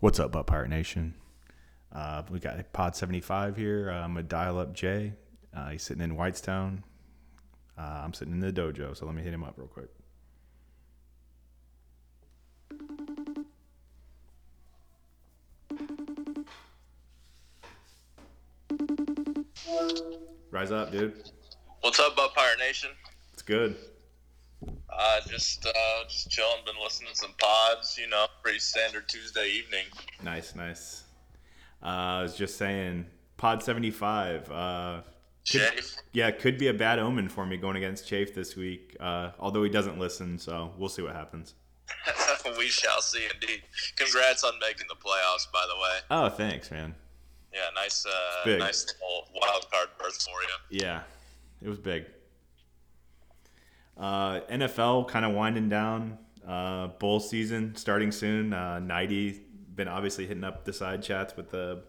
What's up, Butt Pirate Nation? Uh, we got Pod 75 here. I'm a dial up Jay. Uh, he's sitting in Whitestown. Uh, I'm sitting in the dojo, so let me hit him up real quick. Rise up, dude. What's up, Butt Pirate Nation? It's good. Uh, just uh, just chilling. Been listening to some pods. You know, pretty standard Tuesday evening. Nice, nice. Uh, I was just saying, Pod 75. Uh, could, Chafe. yeah, could be a bad omen for me going against Chafe this week. Uh, although he doesn't listen, so we'll see what happens. we shall see, indeed. Congrats on making the playoffs, by the way. Oh, thanks, man. Yeah, nice, uh, nice little wild card berth for you. Yeah, it was big. Uh, NFL kind of winding down. Uh, bowl season starting soon. Uh, Nighty been obviously hitting up the side chats with the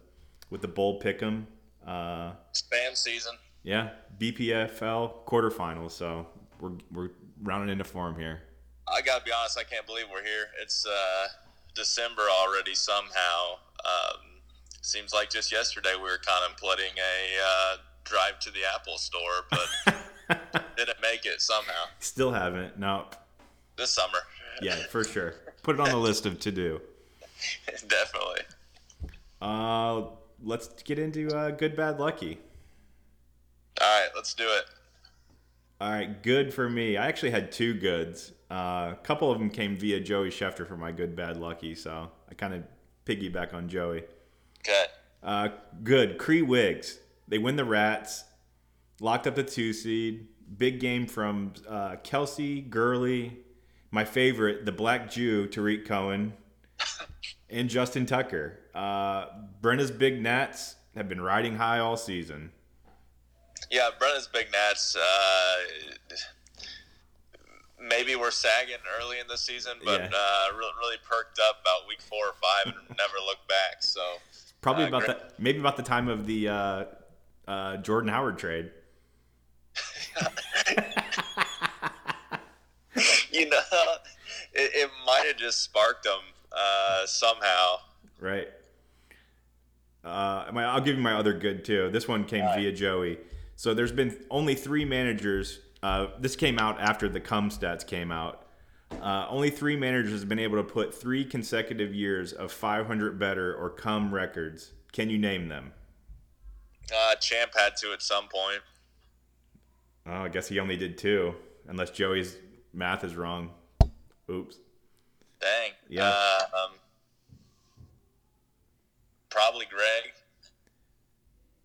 with the bowl pick'em. Uh, Spam season. yeah, BPFL quarterfinals. So we're we're rounding into form here. I gotta be honest. I can't believe we're here. It's uh, December already. Somehow, um, seems like just yesterday we were contemplating a uh, drive to the Apple store, but didn't make it somehow. Still haven't. No. This summer. Yeah, for sure. Put it on the list of to do. Definitely. Uh, let's get into uh, good, bad, lucky. All right, let's do it. All right, good for me. I actually had two goods. Uh, a couple of them came via Joey Schefter for my good, bad, lucky. So I kind of piggyback on Joey. Okay. Uh, good. Cree Wigs. They win the Rats. Locked up the two seed. Big game from uh, Kelsey Gurley. My favorite, the Black Jew, Tarik Cohen, and Justin Tucker. Uh, Brenna's Big Nats have been riding high all season. Yeah, Brennan's Big Nats. Uh, maybe we're sagging early in the season, but Yeah. uh, really, really perked up about week four or five and never looked back. So Probably Uh, about great. the maybe about the time of the uh, uh, Jordan Howard trade. you know, it, it might have just sparked them uh, somehow. Right. Uh, my, I'll give you my other good too. This one came via Joey. So there's been only three managers. Uh, this came out after the cum stats came out. Uh, only three managers have been able to put three consecutive years of 500 better or cum records. Can you name them? Uh, Champ had to at some point. Oh, I guess he only did two, unless Joey's math is wrong. Oops. Dang. Yeah. Uh, um, probably Greg.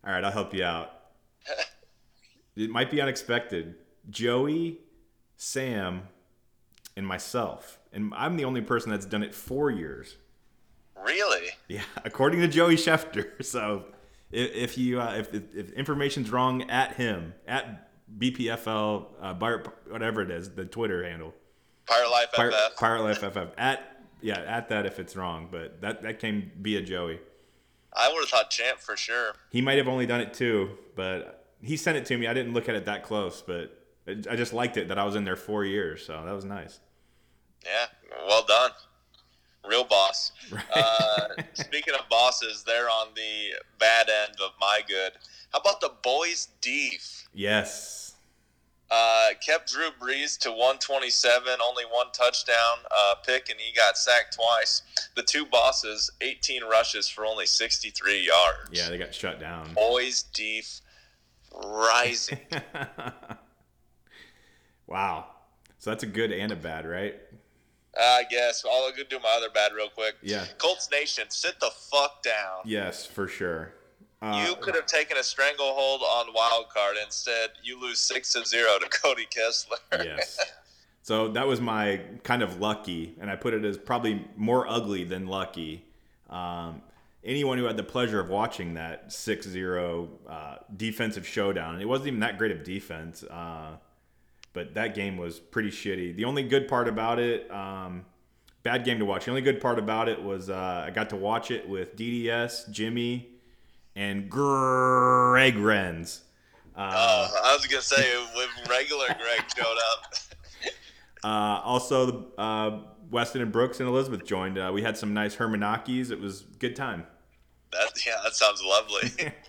All right, I'll help you out. it might be unexpected. Joey, Sam, and myself. And I'm the only person that's done it four years. Really? Yeah, according to Joey Schefter. So if, if you uh, if, if, if information's wrong, at him at BPFL, uh, Bar- whatever it is, the Twitter handle, Pirate Life Pirate, FF. Pirate Life FF. At yeah, at that if it's wrong, but that that came via Joey. I would have thought Champ for sure. He might have only done it too, but he sent it to me. I didn't look at it that close, but I just liked it that I was in there four years, so that was nice. Yeah, well done. Real boss. Uh, speaking of bosses, they're on the bad end of my good. How about the boys' Deef? Yes. Uh, kept Drew Brees to 127, only one touchdown uh, pick, and he got sacked twice. The two bosses, 18 rushes for only 63 yards. Yeah, they got shut down. Boys' Deef rising. wow. So that's a good and a bad, right? I guess. I'll go do my other bad real quick. Yeah. Colts Nation, sit the fuck down. Yes, for sure. Uh, You could have taken a stranglehold on wild card. Instead, you lose six to zero to Cody Kessler. yes. So that was my kind of lucky, and I put it as probably more ugly than lucky. Um, anyone who had the pleasure of watching that 6-0 uh, defensive showdown, it wasn't even that great of defense, uh, but that game was pretty shitty. The only good part about it, um, bad game to watch. The only good part about it was uh, I got to watch it with DDS, Jimmy, and Greg Renz. Uh, Oh, I was gonna say when regular Greg showed up. Uh, also, uh, Weston and Brooks and Elizabeth joined. Uh, we had some nice Hermanakis. It was a good time. That yeah, that sounds lovely.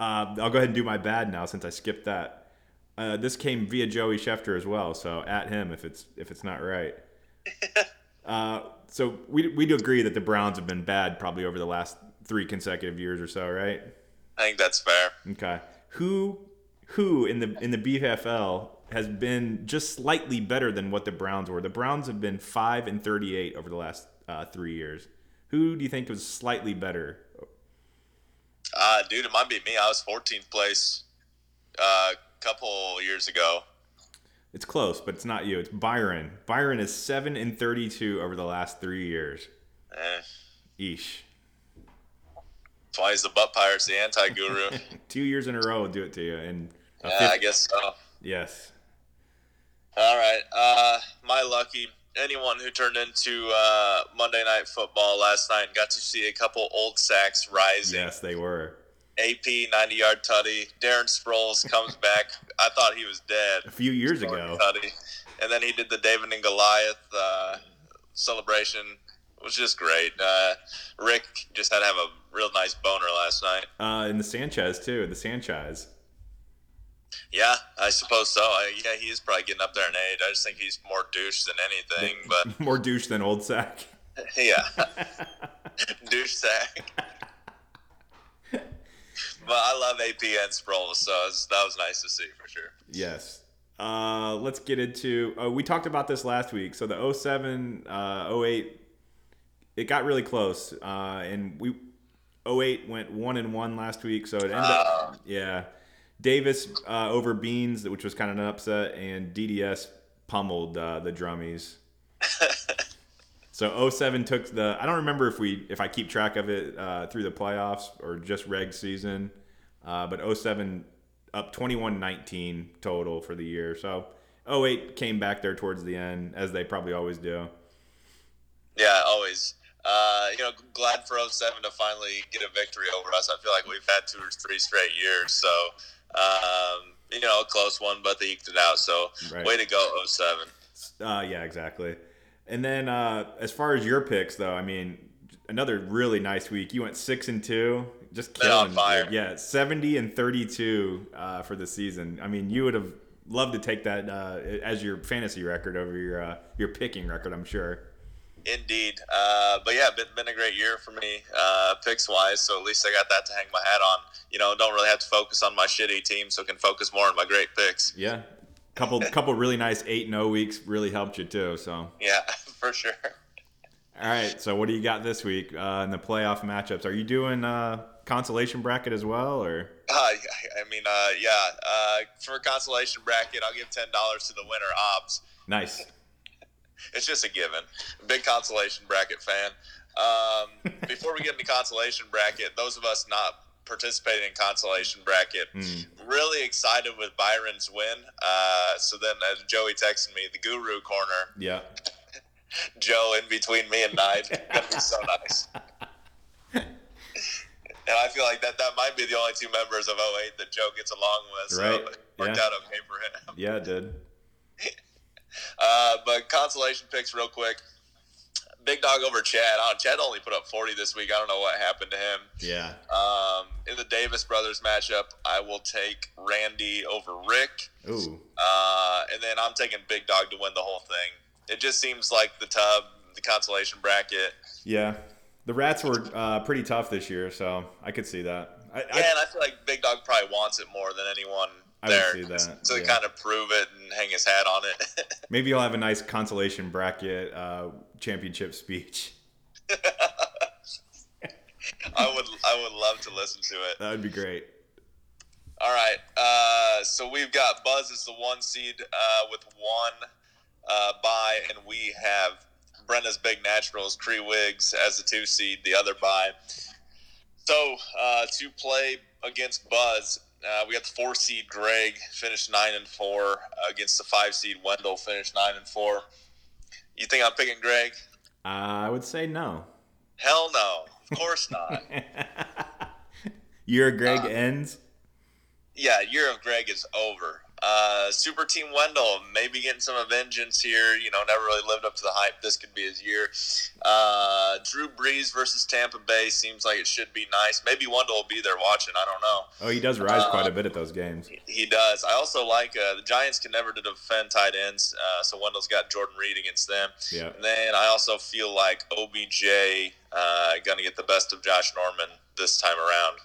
Uh, I'll go ahead and do my bad now since I skipped that. Uh, this came via Joey Schefter as well, so at him if it's if it's not right. uh, so we we do agree that the Browns have been bad probably over the last three consecutive years or so, right? I think that's fair. Okay. Who who in the in the BFL has been just slightly better than what the Browns were? The Browns have been five and thirty eight over the last uh, three years. Who do you think was slightly better? Uh, dude, it might be me. I was 14th place uh, a couple years ago. It's close, but it's not you. It's Byron. Byron is seven and thirty-two over the last three years. Eh, Eesh. Why he's the butt pirates, the anti-guru. Two years in a row will do it to you. And yeah, fifth- I guess so. yes. All right. Uh, my lucky. Anyone who turned into uh, Monday Night Football last night and got to see a couple old sacks rising. Yes, they were. AP 90 yard tutty. Darren Sproles comes back. I thought he was dead. A few years ago. Tutty. And then he did the David and Goliath uh, celebration. It was just great. Uh, Rick just had to have a real nice boner last night. Uh, and the Sanchez too. The Sanchez. Yeah, I suppose so. I, yeah, he is probably getting up there in age. I just think he's more douche than anything. But More douche than old sack. yeah, douche sack. but I love AP and Sproles, so was- that was nice to see for sure. Yes. Uh, let's get into. Uh, we talked about this last week. So the 07, uh, 08, it got really close. Uh, and we 08 went one and one last week. So it ended up. Yeah. Davis uh, over Beans, which was kind of an upset, and DDS pummeled uh, the Drummies. So 07 took the. I don't remember if we if I keep track of it uh, through the playoffs or just reg season, uh, but 07 up 21-19 total for the year. So 08 came back there towards the end as they probably always do. Yeah, always. Uh, you know, glad for 07 to finally get a victory over us. I feel like we've had two or three straight years, so um, you know, a close one, but they eked it out. So Right. way to go, 07. Uh, yeah, exactly. And then uh, as far as your picks, though, I mean, another really nice week. You went six and two, just Been on killing. fire. Yeah, seventy and thirty-two uh, for the season. I mean, you would have loved to take that uh, as your fantasy record over your uh, your picking record. I'm sure. Indeed. Uh, but yeah, been, been a great year for me, uh, picks wise. So at least I got that to hang my hat on. You know, don't really have to focus on my shitty team, so can focus more on my great picks. Yeah, couple couple really nice eight and zero weeks really helped you too. So. Yeah, for sure. All right, so what do you got this week uh, in the playoff matchups? Are you doing uh, consolation bracket as well, or Uh, I mean, uh, yeah, uh, for a consolation bracket, I'll give $10 to the winner, OBS. nice? It's just a given. Big consolation bracket fan. Um, before we get into consolation bracket, those of us not participating in consolation bracket, really excited with Byron's win. Uh, so then, as Joey texted me, the Guru corner, Yeah. Joe in between me and Knight, gonna be so nice. And I feel like that that might be the only two members of 08 that Joe gets along with. So Right. worked Yeah. out okay for him. Yeah, it did. Uh, but consolation picks real quick. Big dog over Chad. Don't, Chad only put up 40 this week. I don't know what happened to him. Yeah. Um, in the Davis brothers matchup, I will take Randy over Rick. Ooh. Uh, and then I'm taking Big Dog to win the whole thing. It just seems like the tub, the consolation bracket. Yeah. The Rats were uh, pretty tough this year, so I could see that. I, Yeah, I, and I feel like Big Dog probably wants it more than anyone I would see that, To yeah. kind of prove it and hang his hat on it. maybe he'll have a nice consolation bracket uh, championship speech. I would I would love to listen to it. That would be great. All right. Uh, so we've got Buzz as the one seed uh, with one uh, bye, and we have Brenda's Big Naturals, Cree Wiggs as the two seed, the other bye. So uh, to play against Buzz, uh, we got the four seed Greg finished nine and four uh, against the five seed Wendell finished nine and four. You think I'm picking Greg? Uh, I would say no. Hell no. Of course not. Your Greg Uh, ends. yeah, year of Greg is over. Uh, Super Team Wendell, maybe getting some vengeance here. You know, never really lived up to the hype. This could be his year. Uh, Drew Brees versus Tampa Bay seems like it should be nice. Maybe Wendell will be there watching. I don't know. Oh, he does rise uh, quite a bit at those games. He does. I also like uh, the Giants can never defend tight ends, uh, so Wendell's got Jordan Reed against them. Yeah. And then I also feel like OBJ uh, going to get the best of Josh Norman this time around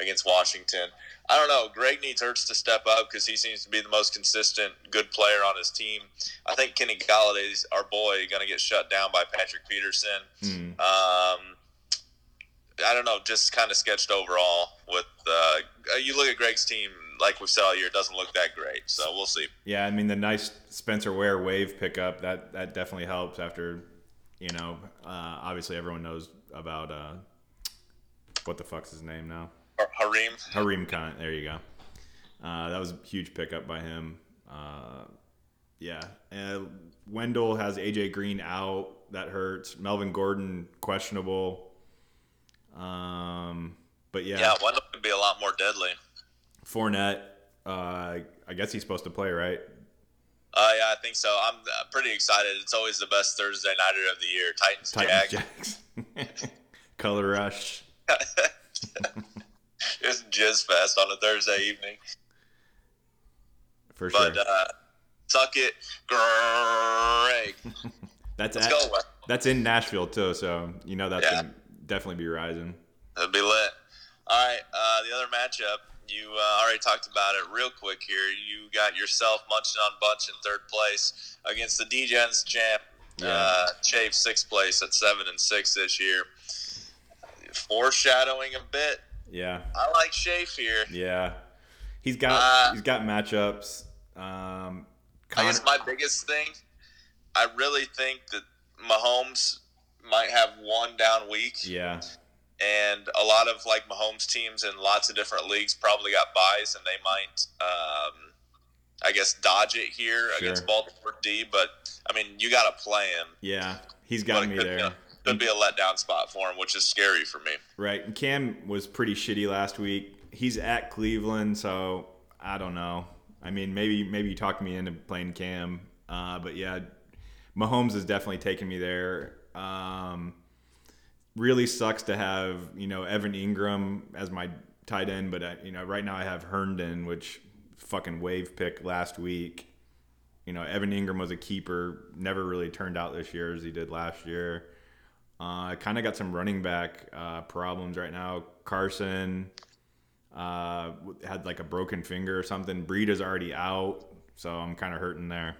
against Washington. I don't know. Greg needs Ertz to step up because he seems to be the most consistent, good player on his team. I think Kenny Golladay's our boy going to get shut down by Patrick Peterson. Mm. Um, I don't know. Just kind of sketched overall. With uh, you look at Greg's team, like we've said all year, it doesn't look that great. So we'll see. Yeah, I mean the nice Spencer Ware wave pickup that that definitely helps. After you know, uh, obviously everyone knows about uh, what the fuck's his name now. Kareem. Kareem Khan. There you go. Uh, that was a huge pickup by him. Uh, yeah. And Wendell has AJ Green out. That hurts. Melvin Gordon questionable. Um, but yeah. Yeah, Wendell could be a lot more deadly. Fournette. Uh, I guess he's supposed to play, right? Uh, yeah, I think so. I'm uh, pretty excited. It's always the best Thursday nighter of the year. Titans, Titans Jags. Color rush. Just jizz fest on a Thursday evening. For sure. But uh, suck it, Greg. that's at, that's in Nashville too, so you know that's yeah. gonna definitely be rising. It'll be lit. All right, uh, the other matchup you uh, already talked about it real quick here. You got yourself munching on bunch in third place against the DGens champ, yeah. uh, Chafe sixth place at seven and six this year. Foreshadowing a bit yeah. I like Shafe here. Yeah. He's got uh, he's got matchups. Um, Con- I guess my biggest thing, I really think that Mahomes might have one down week. Yeah. And a lot of like Mahomes teams in lots of different leagues probably got buys, and they might, um, I guess, dodge it here sure. against Baltimore D. But I mean, you got to play him. Yeah, he's got me there could be a letdown spot for him, which is scary for me. Right. And Cam was pretty shitty last week. He's at Cleveland, so I don't know. I mean, maybe maybe you talked me into playing Cam, uh, but yeah, Mahomes is definitely taking me there. Um, really sucks to have you know Evan Engram as my tight end, but uh, you know right now I have Herndon, which fucking wave pick last week. You know Evan Engram was a keeper, never really turned out this year as he did last year. I uh, kind of got some running back uh, problems right now. Carson uh, had like a broken finger or something. Breida's already out, so I'm kind of hurting there.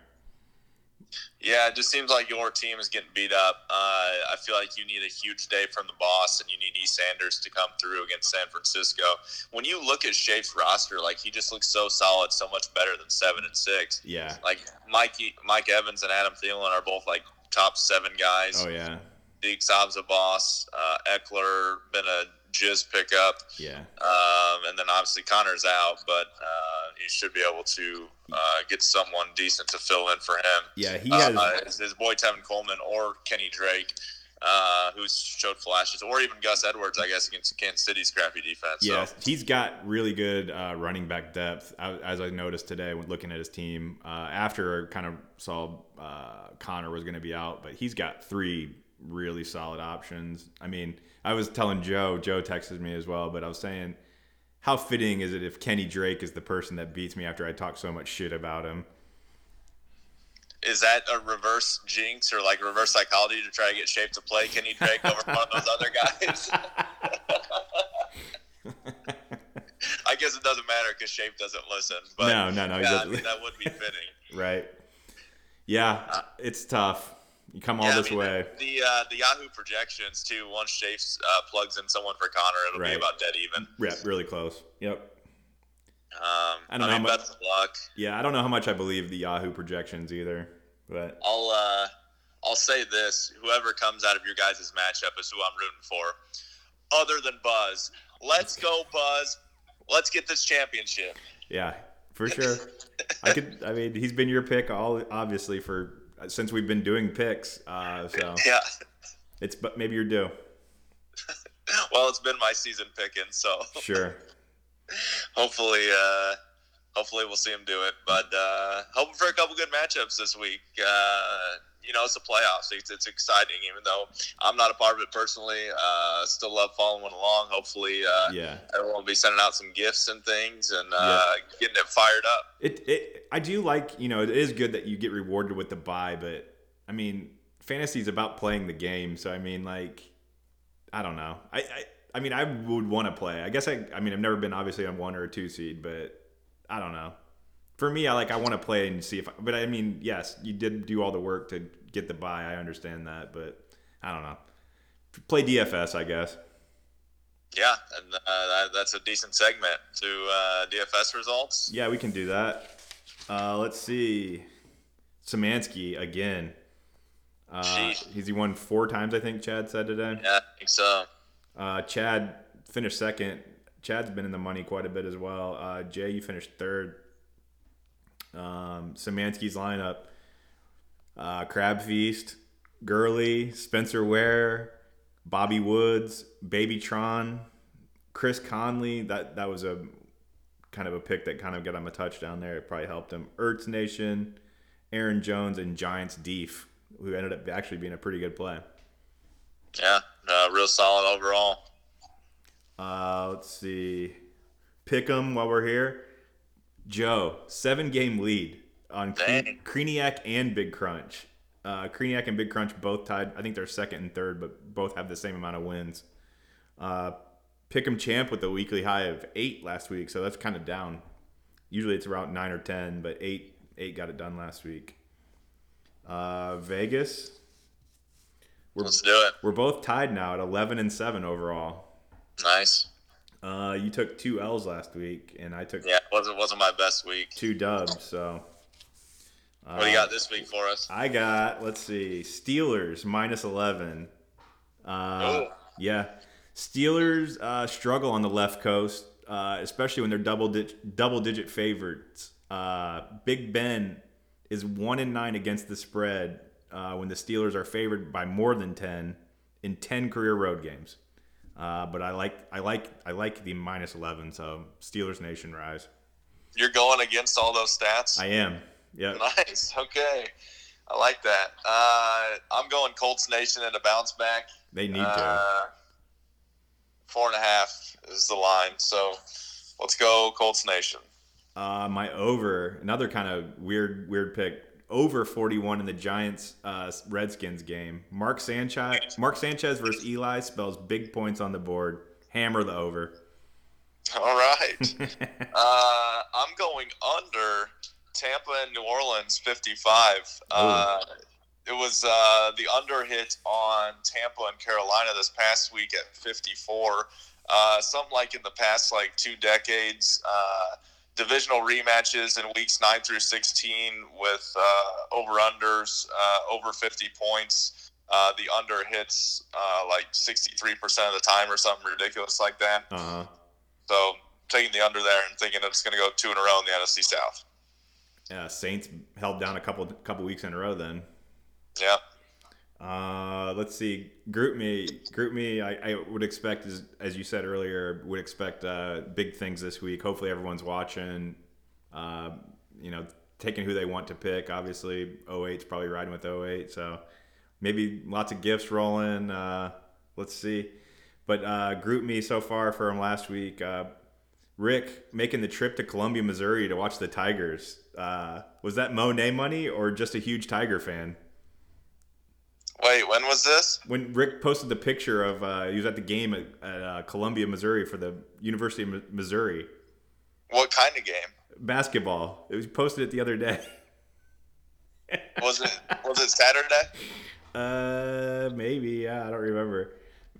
Yeah, it just seems like your team is getting beat up. Uh, I feel like you need a huge day from the boss, and you need E. Sanders to come through against San Francisco. When you look at Shafe's roster, like he just looks so solid, so much better than seven and six. Yeah, like Mikey, Mike Evans and Adam Thielen are both like top seven guys. Oh yeah, Deke Saab's a boss. Uh, Ekeler been a jizz pickup. Yeah. Um, and then obviously Connor's out, but uh, he should be able to uh, get someone decent to fill in for him. Yeah, he has uh, his, his, boy Tevin Coleman or Kenny Drake. Uh, who's showed flashes, or even Gus Edwards, I guess, against Kansas City's crappy defense. Yeah, so. he's got really good uh, running back depth, as I noticed today when looking at his team. Uh, after I kind of saw uh, Connor was going to be out, but he's got three really solid options. I mean, I was telling Joe, Joe texted me as well, but I was saying, how fitting is it if Kenny Drake is the person that beats me after I talk so much shit about him? Is that a reverse jinx or like reverse psychology to try to get Shape to play Kenny Drake over one of those other guys? I guess it doesn't matter because Shape doesn't listen. But no, no, no. Yeah, I mean, that would be fitting. right. Yeah, it's tough. You come all yeah, this I mean, way. The uh, the Yahoo projections too. Once Chase uh, plugs in someone for Connor, it'll right. be about dead even. Yeah, really close. Yep. Um, I don't I know mean, how much. luck. Yeah, I don't know how much I believe the Yahoo projections either, but I'll uh, I'll say this: whoever comes out of your guys' matchup is who I'm rooting for. Other than Buzz, let's go, Buzz. Let's get this championship. Yeah, for sure. I could. I mean, he's been your pick all obviously for since we've been doing picks. Uh, so yeah, it's but maybe you're due. well, it's been my season picking, so sure. hopefully, uh, hopefully we'll see him do it. But uh, hoping for a couple good matchups this week. Uh, you know, it's the playoffs. It's, it's, exciting, even though I'm not a part of it personally. Uh, still love following along. Hopefully, uh, yeah, everyone will be sending out some gifts and things and uh, yeah. getting it fired up. It, it, I do like, you know, it is good that you get rewarded with the buy, but I mean, fantasy is about playing the game. So I mean, like, I don't know. I, I, I mean, I would want to play. I guess I, I mean, I've never been obviously on one or a two seed, but I don't know. For me, I like I want to play and see if. I, but I mean, yes, you did do all the work to get the buy. I understand that, but I don't know. Play DFS, I guess. Yeah, and uh, that, that's a decent segment to uh, DFS results. Yeah, we can do that. Uh, let's see. Samansky again. Uh, he's he won four times, I think. Chad said today. Yeah, I think so. Uh, Chad finished second. Chad's been in the money quite a bit as well. Uh, Jay, you finished third. Um, Samansky's lineup: uh, Crab Feast, Gurley, Spencer Ware, Bobby Woods, Baby Tron, Chris Conley. That that was a kind of a pick that kind of got him a touchdown there. It probably helped him. Ertz Nation, Aaron Jones, and Giants Deef, who ended up actually being a pretty good play. Yeah, uh, real solid overall. Uh, let's see. Pick 'em while we're here. Joe, seven game lead on Kreniak and Big Crunch. Uh, Kreniak and Big Crunch both tied. I think they're second and third, but both have the same amount of wins. Uh, Pick'em champ with a weekly high of eight last week, so that's kind of down. Usually it's around nine or ten, but eight eight got it done last week. Uh, Vegas. We're, Let's do it. We're both tied now at eleven and seven overall. Nice. Uh, you took two L's last week, and I took yeah, it wasn't wasn't my best week. Two dubs, so. Uh, what do you got this week for us? I got let's see, Steelers minus eleven. Uh, oh. Yeah, Steelers uh, struggle on the left coast, uh, especially when they're double digit double digit favorites. Uh, Big Ben is one in nine against the spread uh, when the Steelers are favored by more than ten in ten career road games. Uh, but I like I like I like the minus eleven. So Steelers Nation rise. You're going against all those stats. I am. Yeah. Nice. Okay. I like that. Uh, I'm going Colts Nation and a bounce back. They need to. Uh, four and a half is the line. So let's go Colts Nation. Uh, my over, another kind of weird, weird pick over 41 in the Giants uh, Redskins game. Mark Sanchez, Mark Sanchez versus Eli spells big points on the board. Hammer the over. All right. uh, I'm going under Tampa and New Orleans 55. Uh, it was uh, the under hit on Tampa and Carolina this past week at 54. Uh, something like in the past like two decades uh, divisional rematches in weeks 9 through 16 with uh, over unders uh, over 50 points. Uh, the under hits uh, like 63% of the time or something ridiculous like that. Uh-huh. So taking the under there and thinking it's going to go two in a row in the NFC South. Yeah, Saints held down a couple couple weeks in a row then. Yeah. Uh, let's see. GroupMe, group me. I, I would expect, as, as you said earlier, would expect uh, big things this week. Hopefully, everyone's watching. Uh, you know, taking who they want to pick. Obviously, 08's probably riding with 08. So maybe lots of gifts rolling. Uh, let's see. But uh, GroupMe so far from last week. Uh, Rick making the trip to Columbia, Missouri to watch the Tigers. Uh, was that Monet money or just a huge Tiger fan? Wait, when was this? When Rick posted the picture of uh, he was at the game at, at uh, Columbia, Missouri for the University of Missouri. What kind of game? Basketball. It was posted it the other day. was it was it Saturday? Uh, maybe. Yeah, I don't remember.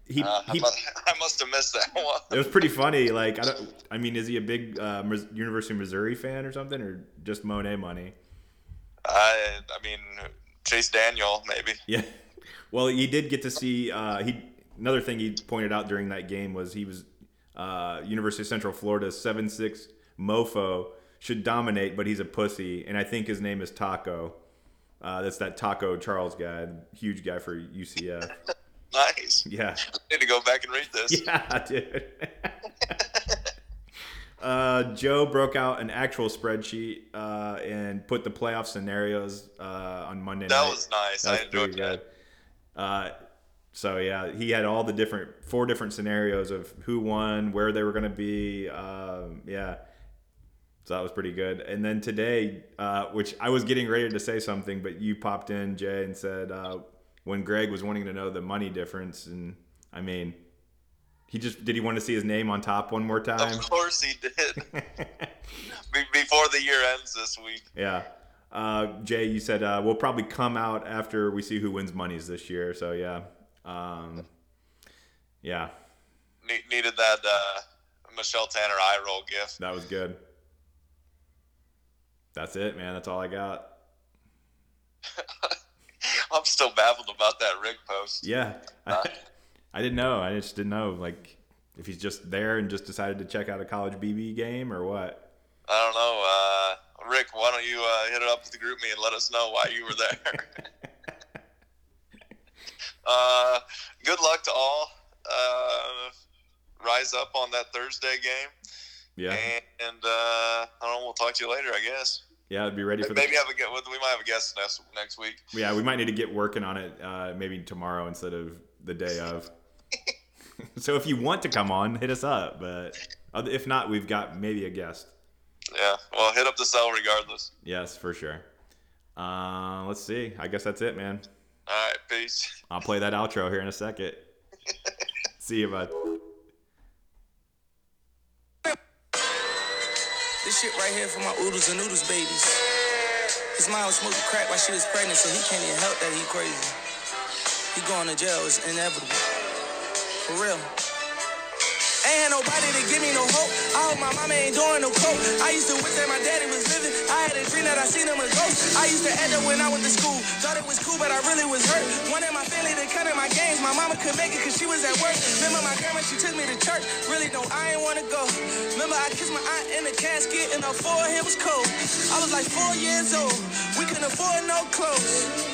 He, uh, he I, must, I, must, have missed that one. It was pretty funny. Like I don't. I mean, is he a big uh, University of Missouri fan or something, or just Monet money? I I mean, Chase Daniel maybe. Yeah. Well, he did get to see. Uh, he another thing he pointed out during that game was he was uh, University of Central Florida seven six mofo should dominate, but he's a pussy, and I think his name is Tacko. Uh, that's that Tacko Charles guy, huge guy for UCF. nice. Yeah. I need to go back and read this. Yeah, dude. Uh, Joe broke out an actual spreadsheet uh, and put the playoff scenarios uh, on Monday That night. was nice. That was I enjoyed that. good. Uh, so yeah, he had all the different four different scenarios of who won, where they were going to be. Um, yeah, so that was pretty good. And then today, uh, which I was getting ready to say something, but you popped in, Jay, and said uh, when Greg was wanting to know the money difference, and I mean, he just did he want to see his name on top one more time? Of course he did. Before the year ends this week. Yeah. Uh, Jay, you said uh, we'll probably come out after we see who wins monies this year. So yeah, um, yeah, Ne- needed that uh, Michelle Tanner eye roll gift. that was good. That's it, man. That's all I got. I'm still baffled about that rig post. Yeah, I, I didn't know. I just didn't know, like, if he's just there and just decided to check out a college BB game or what. I don't know. Rick, why don't you uh, hit it up with the GroupMe and let us know why you were there? uh, good luck to all. Uh, rise up on that Thursday game. Yeah, And uh, I don't know. We'll talk to you later, I guess. yeah. Be ready for the. Maybe have a get. We might have a guest next next week. Yeah, we might need to get working on it. Uh, maybe tomorrow instead of the day of. so if you want to come on, hit us up. But if not, we've got maybe a guest. Yeah. Well, hit up the cell regardless. Yes, for sure. Uh, let's see. I guess that's it, man. All right. Peace. I'll play that outro here in a second. see you, bud. This shit right here for my oodles and noodles babies. His mom was smoking crack while she was pregnant, so he can't even help that he crazy. He going to jail, is inevitable. For real. Ain't had nobody to give me no hope. I hope my mama ain't doing no coke. I used to wish that my daddy was living. I had a dream that I seen him a ghost. I used to end up when I went to school. Thought it was cool, but I really was hurt. Wanted my family to cut in my games. My mama could make it cause she was at work. Remember my grandma, she took me to church. Really, no, I ain't wanna go. Remember I kissed my aunt in the casket and her forehead was cold. I was like four years old. We couldn't afford no clothes.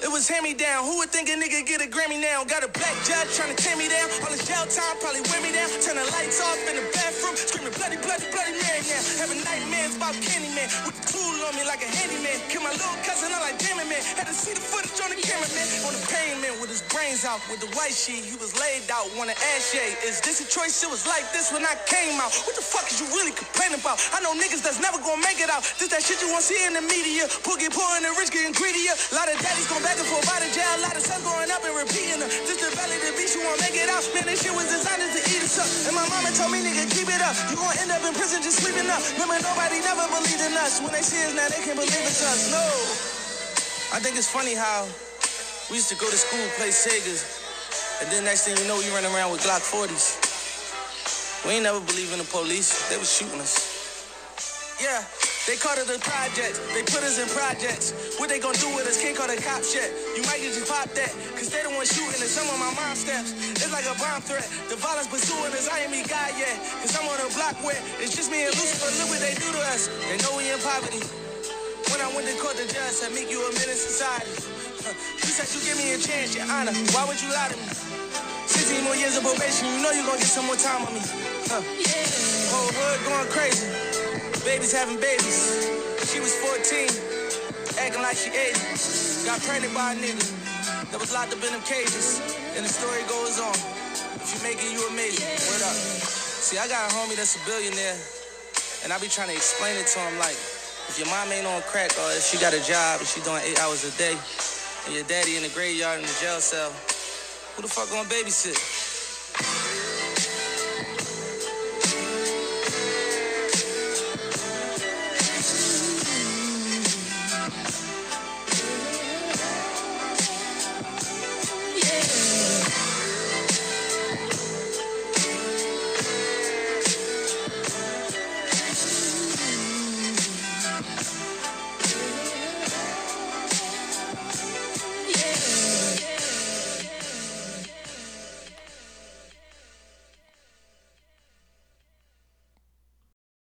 It was hand me down. Who would think a nigga get a Grammy now? Got a black judge trying to tear me down. All this jail time probably wear me down. Turn the lights off in the bathroom. Screaming bloody, bloody, bloody Mary now. Having nightmares about Candyman. With the tool on me like a handyman. Kill my little cousin, I'm like damn it, man. Had to see the footage on the cameraman. On the pavement with his brains out. With the white sheet, he was laid out. Wanna ash yay. Is this a choice? It was like this when I came out. What the fuck is you really complaining about? I know niggas that's never gonna make it out. This that shit you won't see in the media. Get poor and the rich getting greedier. A lot of daddies going back and forth out of jail. A lot of sons going up and repeating. This the valley the beast, you won't make it out. This shit was designed to eat us up. And my mama told me, nigga, keep it up. You gon' end up in prison just sleeping up. Remember, nobody never believed in us. When they see us now, they can't believe it's us. No. I think it's funny how we used to go to school, play Segas, and then next thing you know, you run around with Glock 40s. We ain't never believe in the police. They was shooting us. Yeah, they called it the projects. They put us in projects. What they gonna do with us? Can't call the cops yet. You might just pop that, cause they the one shooting and some of my mom steps. It's like a bomb threat. The violence pursuing us. I ain't me God yet, cause I'm on a block where it's just me and Lucifer. Look what they do to us. They know we in poverty. When I went to court, the judge said, make you a menace society. He said, you give me a chance, your honor. Why would you lie to me? 16 more years of probation, you know you're gonna get some more time on me. Huh. Whole hood going crazy. Babies having babies. She was 14, acting like she 80. Got pregnant by a nigga that was locked up in them cages. And the story goes on. If you make it, you amazing. Word up. See, I got a homie that's a billionaire, and I be trying to explain it to him like, if your mom ain't on crack or if she got a job and she doing eight hours a day, and your daddy in the graveyard in the jail cell, who the fuck gonna babysit?